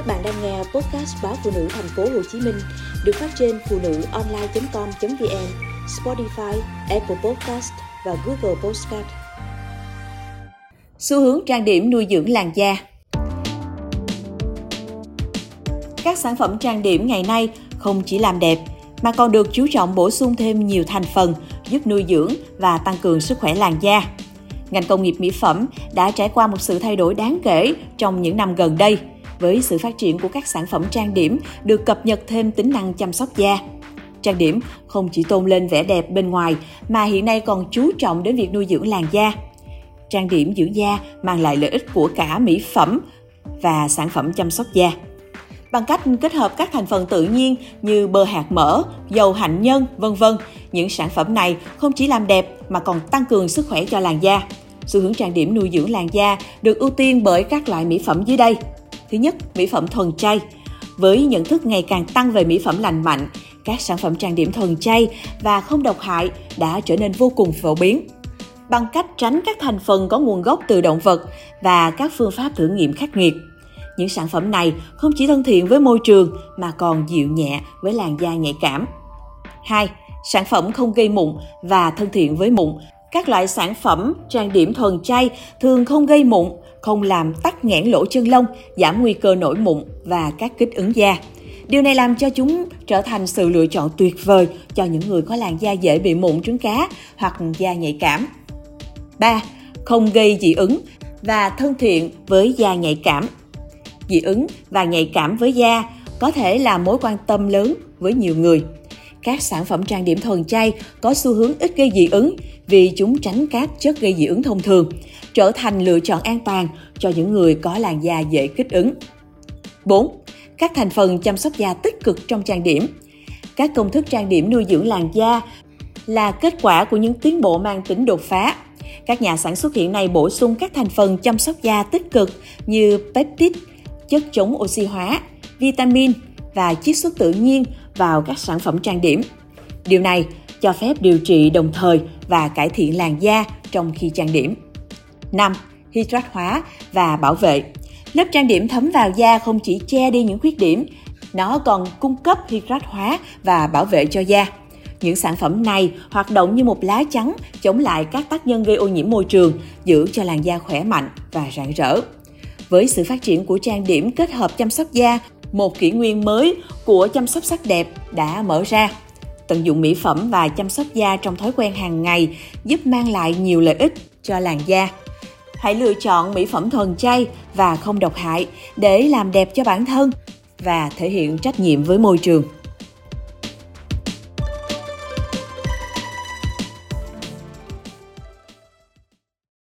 Các bạn đang nghe podcast báo phụ nữ thành phố Hồ Chí Minh được phát trên phụ nữ online.com.vn, Spotify, Apple Podcast và Google Podcast. Xu hướng trang điểm nuôi dưỡng làn da Các sản phẩm trang điểm ngày nay không chỉ làm đẹp mà còn được chú trọng bổ sung thêm nhiều thành phần giúp nuôi dưỡng và tăng cường sức khỏe làn da. Ngành công nghiệp mỹ phẩm đã trải qua một sự thay đổi đáng kể trong những năm gần đây – với sự phát triển của các sản phẩm trang điểm được cập nhật thêm tính năng chăm sóc da. Trang điểm không chỉ tôn lên vẻ đẹp bên ngoài mà hiện nay còn chú trọng đến việc nuôi dưỡng làn da. Trang điểm dưỡng da mang lại lợi ích của cả mỹ phẩm và sản phẩm chăm sóc da. Bằng cách kết hợp các thành phần tự nhiên như bơ hạt mỡ, dầu hạnh nhân, vân vân, những sản phẩm này không chỉ làm đẹp mà còn tăng cường sức khỏe cho làn da. Xu hướng trang điểm nuôi dưỡng làn da được ưu tiên bởi các loại mỹ phẩm dưới đây. Thứ nhất, mỹ phẩm thuần chay. Với nhận thức ngày càng tăng về mỹ phẩm lành mạnh, các sản phẩm trang điểm thuần chay và không độc hại đã trở nên vô cùng phổ biến. Bằng cách tránh các thành phần có nguồn gốc từ động vật và các phương pháp thử nghiệm khắc nghiệt. Những sản phẩm này không chỉ thân thiện với môi trường mà còn dịu nhẹ với làn da nhạy cảm. 2. Sản phẩm không gây mụn và thân thiện với mụn. Các loại sản phẩm trang điểm thuần chay thường không gây mụn không làm tắc nghẽn lỗ chân lông, giảm nguy cơ nổi mụn và các kích ứng da. Điều này làm cho chúng trở thành sự lựa chọn tuyệt vời cho những người có làn da dễ bị mụn trứng cá hoặc da nhạy cảm. 3. Không gây dị ứng và thân thiện với da nhạy cảm. Dị ứng và nhạy cảm với da có thể là mối quan tâm lớn với nhiều người. Các sản phẩm trang điểm thuần chay có xu hướng ít gây dị ứng vì chúng tránh các chất gây dị ứng thông thường trở thành lựa chọn an toàn cho những người có làn da dễ kích ứng. 4. Các thành phần chăm sóc da tích cực trong trang điểm. Các công thức trang điểm nuôi dưỡng làn da là kết quả của những tiến bộ mang tính đột phá. Các nhà sản xuất hiện nay bổ sung các thành phần chăm sóc da tích cực như peptide, chất chống oxy hóa, vitamin và chiết xuất tự nhiên vào các sản phẩm trang điểm. Điều này cho phép điều trị đồng thời và cải thiện làn da trong khi trang điểm. 5. Hydrat hóa và bảo vệ. Lớp trang điểm thấm vào da không chỉ che đi những khuyết điểm, nó còn cung cấp hydrat hóa và bảo vệ cho da. Những sản phẩm này hoạt động như một lá chắn chống lại các tác nhân gây ô nhiễm môi trường, giữ cho làn da khỏe mạnh và rạng rỡ. Với sự phát triển của trang điểm kết hợp chăm sóc da, một kỷ nguyên mới của chăm sóc sắc đẹp đã mở ra. Tận dụng mỹ phẩm và chăm sóc da trong thói quen hàng ngày giúp mang lại nhiều lợi ích cho làn da. Hãy lựa chọn mỹ phẩm thuần chay và không độc hại để làm đẹp cho bản thân và thể hiện trách nhiệm với môi trường.